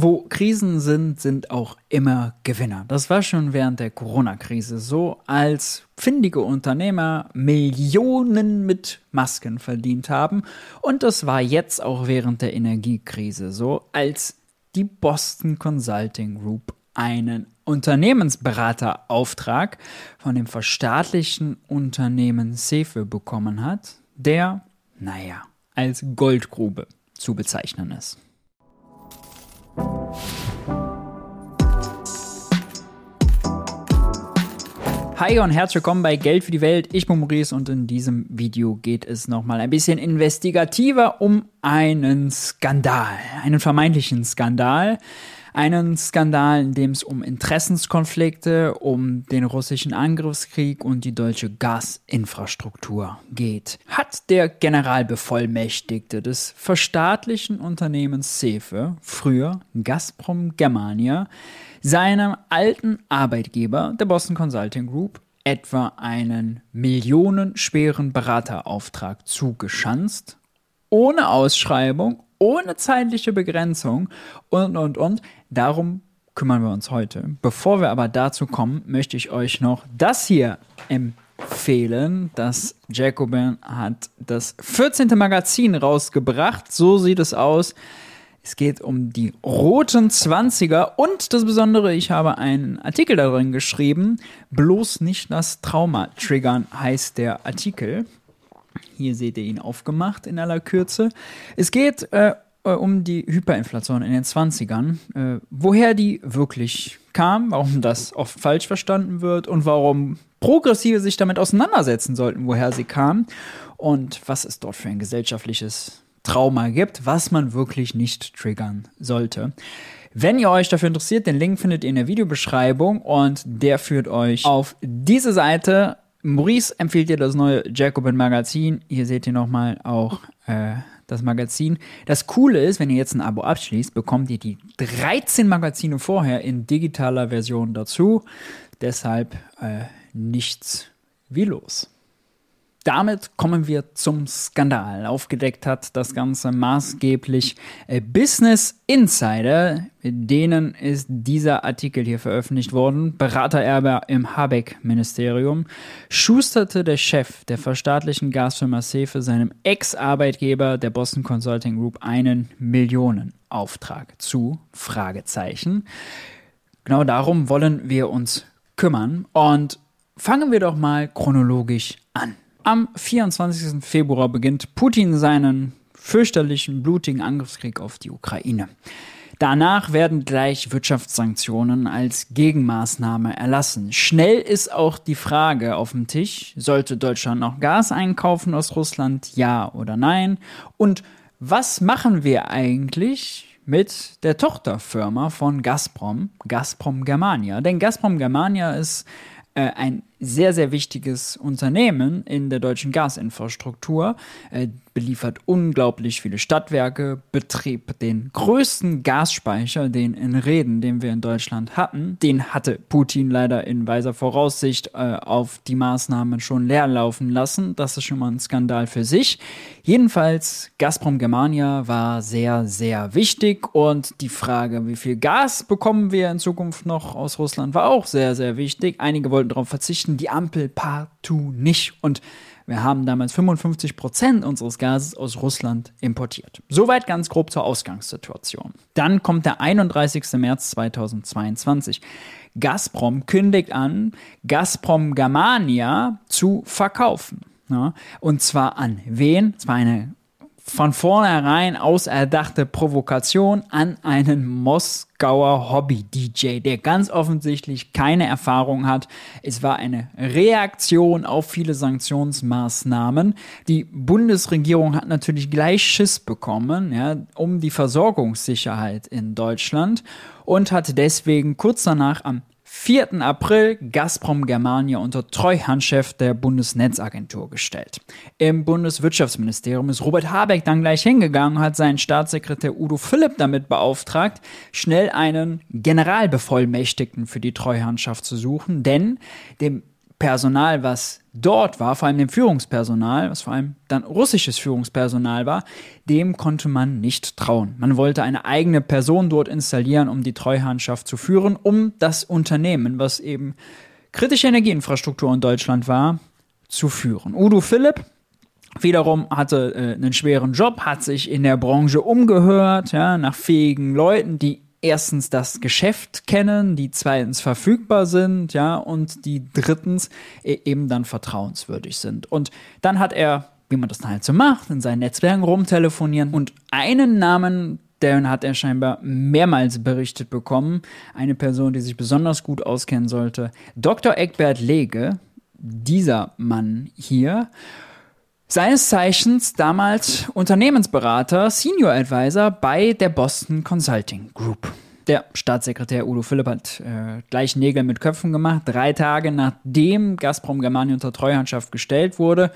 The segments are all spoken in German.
Wo Krisen sind, sind auch immer Gewinner. Das war schon während der Corona-Krise so, als findige Unternehmer Millionen mit Masken verdient haben. Und das war jetzt auch während der Energiekrise so, als die Boston Consulting Group einen Unternehmensberaterauftrag von dem verstaatlichen Unternehmen Sefe bekommen hat, der, naja, als Goldgrube zu bezeichnen ist. Hi und herzlich willkommen bei Geld für die Welt. Ich bin Maurice und in diesem Video geht es nochmal ein bisschen investigativer um einen Skandal, einen vermeintlichen Skandal. Einen Skandal, in dem es um Interessenskonflikte, um den russischen Angriffskrieg und die deutsche Gasinfrastruktur geht. Hat der Generalbevollmächtigte des verstaatlichen Unternehmens Cefe, früher Gazprom Germania, seinem alten Arbeitgeber, der Boston Consulting Group, etwa einen millionenschweren Beraterauftrag zugeschanzt, ohne Ausschreibung, ohne zeitliche Begrenzung und, und, und. Darum kümmern wir uns heute. Bevor wir aber dazu kommen, möchte ich euch noch das hier empfehlen. Das Jacobin hat das 14. Magazin rausgebracht. So sieht es aus. Es geht um die roten Zwanziger und das Besondere, ich habe einen Artikel darin geschrieben. Bloß nicht das Trauma triggern heißt der Artikel. Hier seht ihr ihn aufgemacht in aller Kürze. Es geht äh, um die Hyperinflation in den 20ern, äh, woher die wirklich kam, warum das oft falsch verstanden wird und warum Progressive sich damit auseinandersetzen sollten, woher sie kam und was es dort für ein gesellschaftliches Trauma gibt, was man wirklich nicht triggern sollte. Wenn ihr euch dafür interessiert, den Link findet ihr in der Videobeschreibung und der führt euch auf diese Seite. Maurice empfiehlt dir das neue Jacobin Magazin. Hier seht ihr nochmal auch äh, das Magazin. Das Coole ist, wenn ihr jetzt ein Abo abschließt, bekommt ihr die 13 Magazine vorher in digitaler Version dazu. Deshalb äh, nichts wie los. Damit kommen wir zum Skandal. Aufgedeckt hat das Ganze maßgeblich äh, Business Insider, denen ist dieser Artikel hier veröffentlicht worden. Beratererbe im Habeck-Ministerium schusterte der Chef der verstaatlichen Gasfirma Sefe seinem Ex-Arbeitgeber der Boston Consulting Group einen Millionenauftrag zu. Fragezeichen. Genau darum wollen wir uns kümmern und fangen wir doch mal chronologisch an. Am 24. Februar beginnt Putin seinen fürchterlichen, blutigen Angriffskrieg auf die Ukraine. Danach werden gleich Wirtschaftssanktionen als Gegenmaßnahme erlassen. Schnell ist auch die Frage auf dem Tisch, sollte Deutschland noch Gas einkaufen aus Russland, ja oder nein? Und was machen wir eigentlich mit der Tochterfirma von Gazprom, Gazprom Germania? Denn Gazprom Germania ist äh, ein sehr, sehr wichtiges Unternehmen in der deutschen Gasinfrastruktur, äh, beliefert unglaublich viele Stadtwerke, betrieb den größten Gasspeicher, den in Reden, den wir in Deutschland hatten. Den hatte Putin leider in weiser Voraussicht äh, auf die Maßnahmen schon leer laufen lassen. Das ist schon mal ein Skandal für sich. Jedenfalls, Gazprom Germania war sehr, sehr wichtig und die Frage, wie viel Gas bekommen wir in Zukunft noch aus Russland, war auch sehr, sehr wichtig. Einige wollten darauf verzichten, die Ampel partout nicht. Und wir haben damals 55 Prozent unseres Gases aus Russland importiert. Soweit ganz grob zur Ausgangssituation. Dann kommt der 31. März 2022. Gazprom kündigt an, Gazprom Germania zu verkaufen. Ja, und zwar an wen? Es war eine von vornherein auserdachte Provokation an einen Moskauer Hobby-DJ, der ganz offensichtlich keine Erfahrung hat. Es war eine Reaktion auf viele Sanktionsmaßnahmen. Die Bundesregierung hat natürlich gleich Schiss bekommen, ja, um die Versorgungssicherheit in Deutschland und hat deswegen kurz danach am 4. April Gazprom Germania unter Treuhandchef der Bundesnetzagentur gestellt. Im Bundeswirtschaftsministerium ist Robert Habeck dann gleich hingegangen und hat seinen Staatssekretär Udo Philipp damit beauftragt, schnell einen Generalbevollmächtigten für die Treuhandschaft zu suchen, denn dem Personal, was dort war, vor allem dem Führungspersonal, was vor allem dann russisches Führungspersonal war, dem konnte man nicht trauen. Man wollte eine eigene Person dort installieren, um die Treuhandschaft zu führen, um das Unternehmen, was eben kritische Energieinfrastruktur in Deutschland war, zu führen. Udo Philipp wiederum hatte äh, einen schweren Job, hat sich in der Branche umgehört, ja, nach fähigen Leuten, die erstens das Geschäft kennen, die zweitens verfügbar sind, ja, und die drittens e-, eben dann vertrauenswürdig sind. Und dann hat er, wie man das dann halt so macht, in seinen Netzwerken rumtelefonieren und einen Namen, den hat er scheinbar mehrmals berichtet bekommen. Eine Person, die sich besonders gut auskennen sollte. Dr. Eckbert Lege, dieser Mann hier, seines Zeichens damals Unternehmensberater, Senior Advisor bei der Boston Consulting Group. Der Staatssekretär Udo Philipp hat äh, gleich Nägel mit Köpfen gemacht. Drei Tage nachdem Gazprom Germania unter Treuhandschaft gestellt wurde,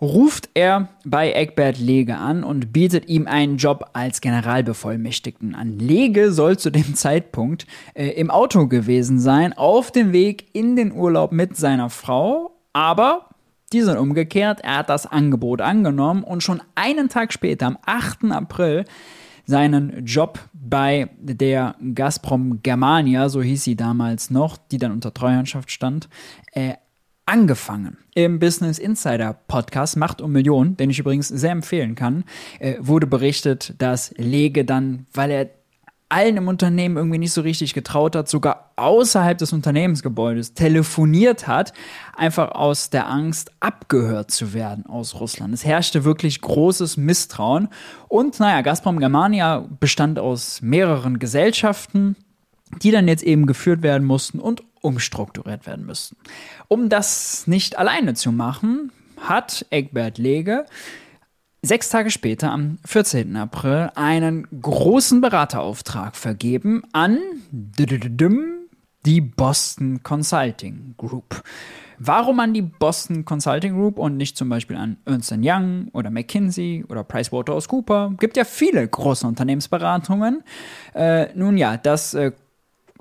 ruft er bei Eckbert Lege an und bietet ihm einen Job als Generalbevollmächtigten an. Lege soll zu dem Zeitpunkt äh, im Auto gewesen sein, auf dem Weg in den Urlaub mit seiner Frau, aber die sind umgekehrt. Er hat das Angebot angenommen und schon einen Tag später, am 8. April, seinen Job bei der Gazprom Germania, so hieß sie damals noch, die dann unter Treuhandschaft stand, äh, angefangen. Im Business Insider Podcast Macht um Millionen, den ich übrigens sehr empfehlen kann, äh, wurde berichtet, dass Lege dann, weil er allen im Unternehmen irgendwie nicht so richtig getraut hat, sogar außerhalb des Unternehmensgebäudes telefoniert hat, einfach aus der Angst abgehört zu werden aus Russland. Es herrschte wirklich großes Misstrauen und naja, Gazprom Germania bestand aus mehreren Gesellschaften, die dann jetzt eben geführt werden mussten und umstrukturiert werden müssten. Um das nicht alleine zu machen, hat Egbert Lege sechs Tage später, am 14. April, einen großen Beraterauftrag vergeben an die Boston Consulting Group. Warum an die Boston Consulting Group und nicht zum Beispiel an Ernst Young oder McKinsey oder PricewaterhouseCooper? Gibt ja viele große Unternehmensberatungen. Äh, nun ja, das äh,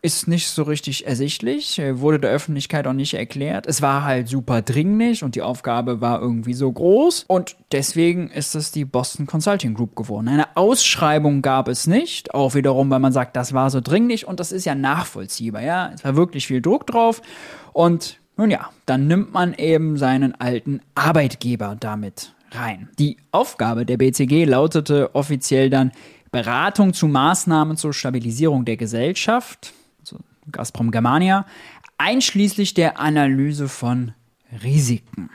ist nicht so richtig ersichtlich, äh, wurde der Öffentlichkeit auch nicht erklärt. Es war halt super dringlich und die Aufgabe war irgendwie so groß und deswegen ist es die Boston Consulting Group geworden. Eine Ausschreibung gab es nicht, auch wiederum, weil man sagt, das war so dringlich und das ist ja nachvollziehbar, ja. Es war wirklich viel Druck drauf und nun ja, dann nimmt man eben seinen alten Arbeitgeber damit rein. Die Aufgabe der BCG lautete offiziell dann Beratung zu Maßnahmen zur Stabilisierung der Gesellschaft, Gazprom Germania, einschließlich der Analyse von Risiken.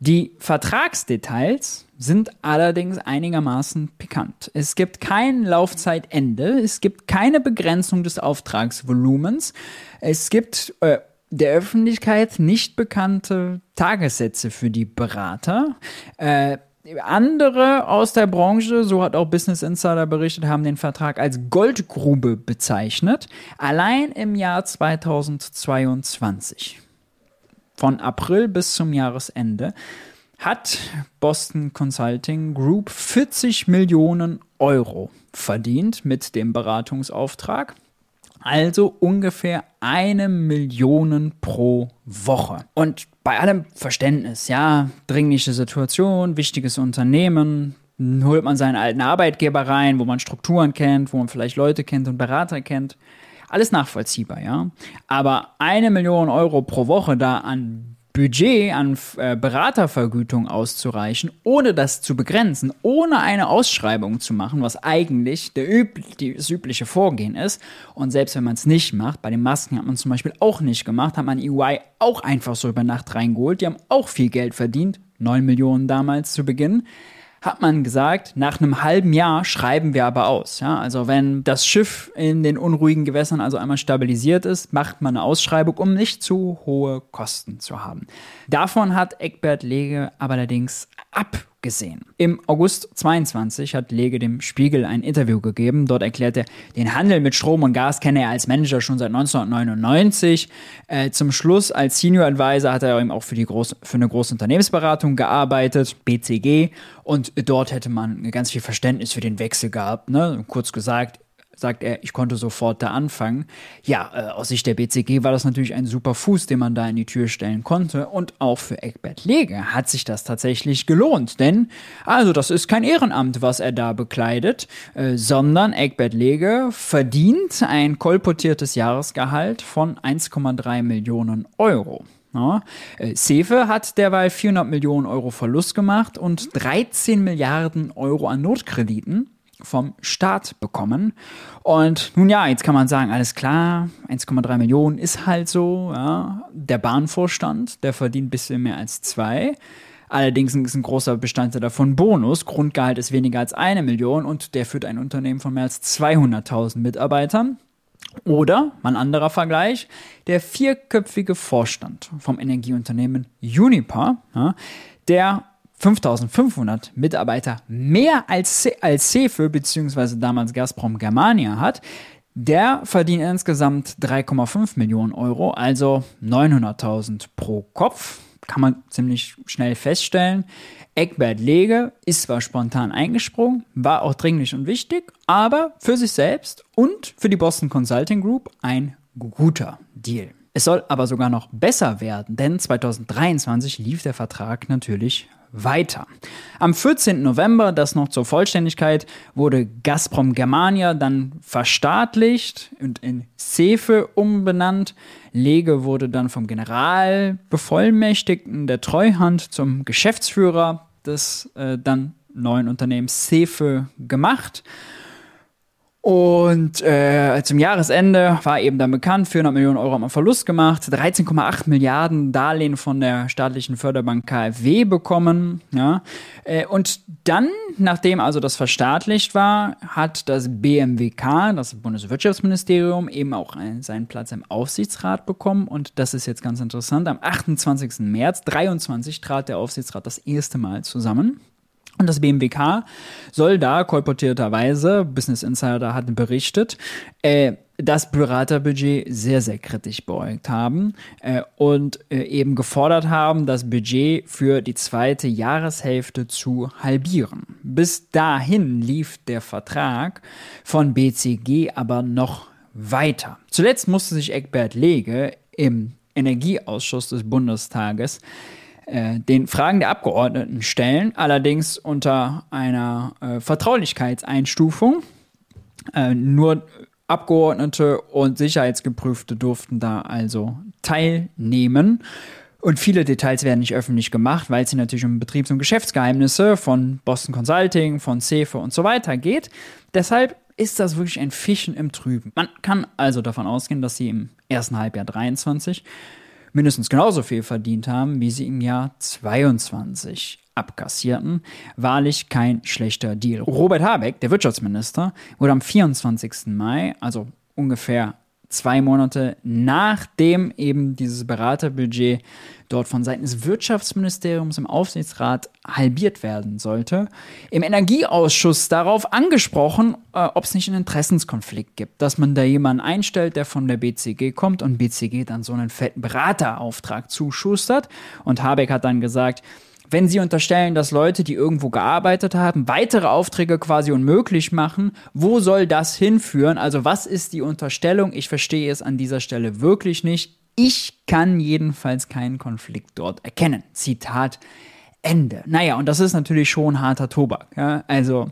Die Vertragsdetails sind allerdings einigermaßen pikant. Es gibt kein Laufzeitende, es gibt keine Begrenzung des Auftragsvolumens, es gibt äh, der Öffentlichkeit nicht bekannte Tagessätze für die Berater. Äh, andere aus der Branche, so hat auch Business Insider berichtet, haben den Vertrag als Goldgrube bezeichnet. Allein im Jahr 2022, von April bis zum Jahresende, hat Boston Consulting Group 40 Millionen Euro verdient mit dem Beratungsauftrag. Also ungefähr eine Million pro Woche. Und bei allem Verständnis, ja, dringliche Situation, wichtiges Unternehmen, holt man seinen alten Arbeitgeber rein, wo man Strukturen kennt, wo man vielleicht Leute kennt und Berater kennt. Alles nachvollziehbar, ja. Aber eine Million Euro pro Woche da an Budget an äh, Beratervergütung auszureichen, ohne das zu begrenzen, ohne eine Ausschreibung zu machen, was eigentlich der üb das übliche Vorgehen ist. Und selbst wenn man es nicht macht, bei den Masken hat man zum Beispiel auch nicht gemacht, hat man EY auch einfach so über Nacht reingeholt. Die haben auch viel Geld verdient, 9 Millionen damals zu Beginn hat man gesagt, nach einem halben Jahr schreiben wir aber aus. Ja? Also wenn das Schiff in den unruhigen Gewässern also einmal stabilisiert ist, macht man eine Ausschreibung, um nicht zu hohe Kosten zu haben. Davon hat Eckbert Lege aber allerdings ab gesehen. Im August 22 hat Lege dem Spiegel ein Interview gegeben. Dort erklärt er, den Handel mit Strom und Gas kenne er als Manager schon seit 1999. Äh, zum Schluss als Senior Advisor hat er eben auch für, die groß, für eine große Unternehmensberatung gearbeitet, BCG. Und dort hätte man ganz viel Verständnis für den Wechsel gehabt. Ne? Kurz gesagt, sagt er, ich konnte sofort da anfangen. Ja, äh, aus Sicht der BCG war das natürlich ein super Fuß, den man da in die Tür stellen konnte. Und auch für Eckbert Lege hat sich das tatsächlich gelohnt. Denn, also das ist kein Ehrenamt, was er da bekleidet, äh, sondern Eckbert Lege verdient ein kolportiertes Jahresgehalt von 1,3 Millionen Euro. Ja. Äh, Sefe hat derweil 400 Millionen Euro Verlust gemacht und 13 Milliarden Euro an Notkrediten vom Staat bekommen. Und nun ja, jetzt kann man sagen, alles klar, 1,3 Millionen ist halt so. Ja. Der Bahnvorstand, der verdient ein bisschen mehr als zwei. Allerdings ist ein großer Bestandteil davon Bonus. Grundgehalt ist weniger als eine Million und der führt ein Unternehmen von mehr als 200.000 Mitarbeitern. Oder, mein anderer Vergleich, der vierköpfige Vorstand vom Energieunternehmen Uniper, ja, der 5500 Mitarbeiter mehr als, als Cefe bzw. damals Gazprom Germania hat, der verdient insgesamt 3,5 Millionen Euro, also 900.000 pro Kopf. Kann man ziemlich schnell feststellen. Eckbert Lege ist zwar spontan eingesprungen, war auch dringlich und wichtig, aber für sich selbst und für die Boston Consulting Group ein guter Deal. Es soll aber sogar noch besser werden, denn 2023 lief der Vertrag natürlich weiter. Am 14. November, das noch zur Vollständigkeit, wurde Gazprom Germania dann verstaatlicht und in Cefe umbenannt. Lege wurde dann vom Generalbevollmächtigten der Treuhand zum Geschäftsführer des äh, dann neuen Unternehmens Cefe gemacht. Und äh, zum Jahresende war eben dann bekannt, 400 Millionen Euro haben wir Verlust gemacht, 13,8 Milliarden Darlehen von der staatlichen Förderbank KfW bekommen. Ja. Äh, und dann, nachdem also das verstaatlicht war, hat das BMWK, das Bundeswirtschaftsministerium, eben auch einen, seinen Platz im Aufsichtsrat bekommen. Und das ist jetzt ganz interessant. Am 28. März 23 trat der Aufsichtsrat das erste Mal zusammen. Und das BMWK soll da kolportierterweise, Business Insider hat berichtet, äh, das Beraterbudget sehr, sehr kritisch beäugt haben äh, und äh, eben gefordert haben, das Budget für die zweite Jahreshälfte zu halbieren. Bis dahin lief der Vertrag von BCG aber noch weiter. Zuletzt musste sich Eckbert Lege im Energieausschuss des Bundestages äh, den Fragen der Abgeordneten stellen, allerdings unter einer äh, Vertraulichkeitseinstufung. Äh, nur Abgeordnete und Sicherheitsgeprüfte durften da also teilnehmen. Und viele Details werden nicht öffentlich gemacht, weil es natürlich um Betriebs- und Geschäftsgeheimnisse von Boston Consulting, von CEFE und so weiter geht. Deshalb ist das wirklich ein Fischen im Trüben. Man kann also davon ausgehen, dass sie im ersten Halbjahr 23 mindestens genauso viel verdient haben, wie sie im Jahr 22 abkassierten. Wahrlich kein schlechter Deal. Robert Habeck, der Wirtschaftsminister, wurde am 24. Mai, also ungefähr zwei Monate nachdem eben dieses Beraterbudget dort von Seiten des Wirtschaftsministeriums im Aufsichtsrat halbiert werden sollte, im Energieausschuss darauf angesprochen, äh, ob es nicht einen Interessenskonflikt gibt, dass man da jemanden einstellt, der von der BCG kommt und BCG dann so einen fetten Beraterauftrag zuschustert. Und Habeck hat dann gesagt, wenn Sie unterstellen, dass Leute, die irgendwo gearbeitet haben, weitere Aufträge quasi unmöglich machen, wo soll das hinführen? Also was ist die Unterstellung? Ich verstehe es an dieser Stelle wirklich nicht. Ich kann jedenfalls keinen Konflikt dort erkennen. Zitat Ende. Naja, und das ist natürlich schon harter Tobak. Ja? Also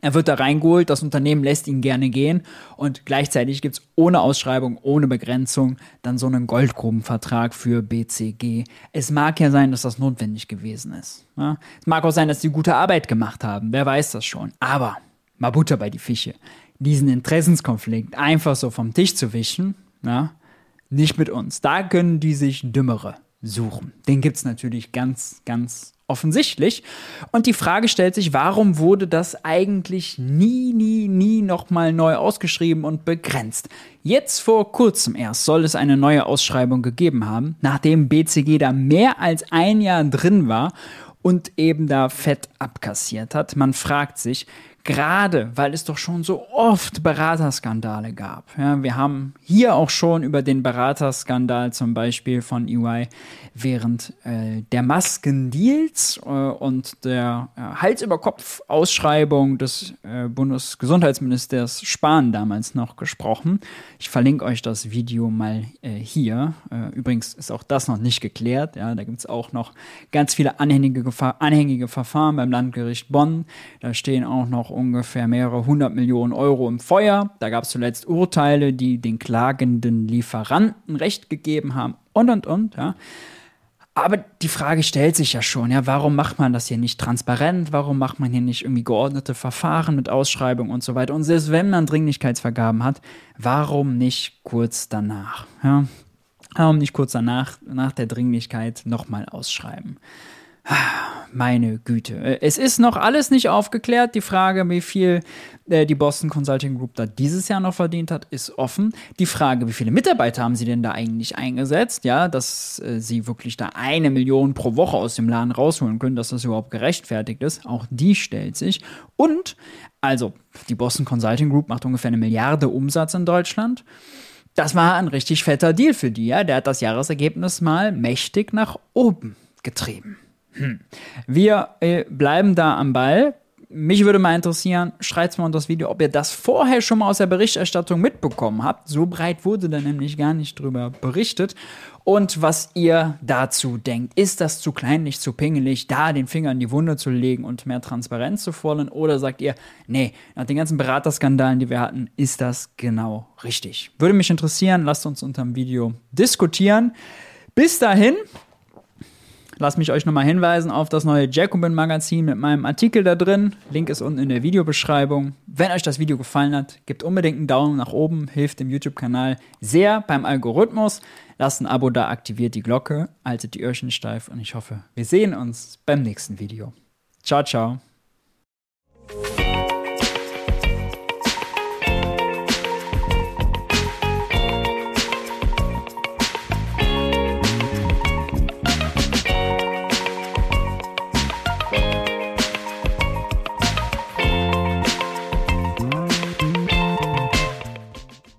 er wird da reingeholt, das Unternehmen lässt ihn gerne gehen und gleichzeitig gibt es ohne Ausschreibung, ohne Begrenzung dann so einen Goldgrubenvertrag für BCG. Es mag ja sein, dass das notwendig gewesen ist. Ja? Es mag auch sein, dass die gute Arbeit gemacht haben, wer weiß das schon. Aber mal Butter bei die Fische. Diesen Interessenskonflikt einfach so vom Tisch zu wischen, ja, nicht mit uns. Da können die sich Dümmere suchen. Den gibt es natürlich ganz, ganz offensichtlich. Und die Frage stellt sich, warum wurde das eigentlich nie, nie, nie nochmal neu ausgeschrieben und begrenzt? Jetzt vor kurzem erst soll es eine neue Ausschreibung gegeben haben, nachdem BCG da mehr als ein Jahr drin war und eben da fett abkassiert hat. Man fragt sich, gerade weil es doch schon so oft Beraterskandale gab. Ja, wir haben hier auch schon über den Beraterskandal zum Beispiel von EY während äh, der Maskendeals äh, und der äh, Hals-über-Kopf-Ausschreibung des äh, Bundesgesundheitsministers Spahn damals noch gesprochen. Ich verlinke euch das Video mal äh, hier. Äh, übrigens ist auch das noch nicht geklärt. Ja, da gibt es auch noch ganz viele anhängige, anhängige Verfahren beim Landgericht Bonn. Da stehen auch noch ungefähr mehrere hundert Millionen Euro im Feuer. Da gab es zuletzt Urteile, die den klagenden Lieferanten Recht gegeben haben und und und. Ja. Aber die Frage stellt sich ja schon, ja, warum macht man das hier nicht transparent? Warum macht man hier nicht irgendwie geordnete Verfahren mit Ausschreibung und so weiter? Und selbst wenn man Dringlichkeitsvergaben hat, warum nicht kurz danach? Ja? Warum nicht kurz danach, nach der Dringlichkeit, nochmal ausschreiben? Meine Güte. Äh, es ist noch alles nicht aufgeklärt. Die Frage, wie viel äh, die Boston Consulting Group da dieses Jahr noch verdient hat, ist offen. Die Frage, wie viele Mitarbeiter haben sie denn da eigentlich eingesetzt? Ja, dass äh, sie wirklich da eine Million pro Woche aus dem Laden rausholen können, dass das überhaupt gerechtfertigt ist. Auch die stellt sich. Und, also, die Boston Consulting Group macht ungefähr eine Milliarde Umsatz in Deutschland. Das war ein richtig fetter Deal für die, ja. Der hat das Jahresergebnis mal mächtig nach oben getrieben. Hm. Wir äh, bleiben da am Ball. Mich würde mal interessieren, schreibt mal unter das Video, ob ihr das vorher schon mal aus der Berichterstattung mitbekommen habt. So breit wurde da nämlich gar nicht drüber berichtet. Und was ihr dazu denkt. Ist das zu kleinlich, zu pingelig, da den Finger in die Wunde zu legen und mehr Transparenz zu fordern? Oder sagt ihr, nee, nach den ganzen Beraterskandalen, die wir hatten, ist das genau richtig? Würde mich interessieren, lasst uns unter dem Video diskutieren. Bis dahin, Lasst mich euch nochmal hinweisen auf das neue Jacobin Magazin mit meinem Artikel da drin. Link ist unten in der Videobeschreibung. Wenn euch das Video gefallen hat, gebt unbedingt einen Daumen nach oben, hilft dem YouTube-Kanal sehr beim Algorithmus. Lasst ein Abo da, aktiviert die Glocke, haltet die Öhrchen steif und ich hoffe, wir sehen uns beim nächsten Video. Ciao, ciao.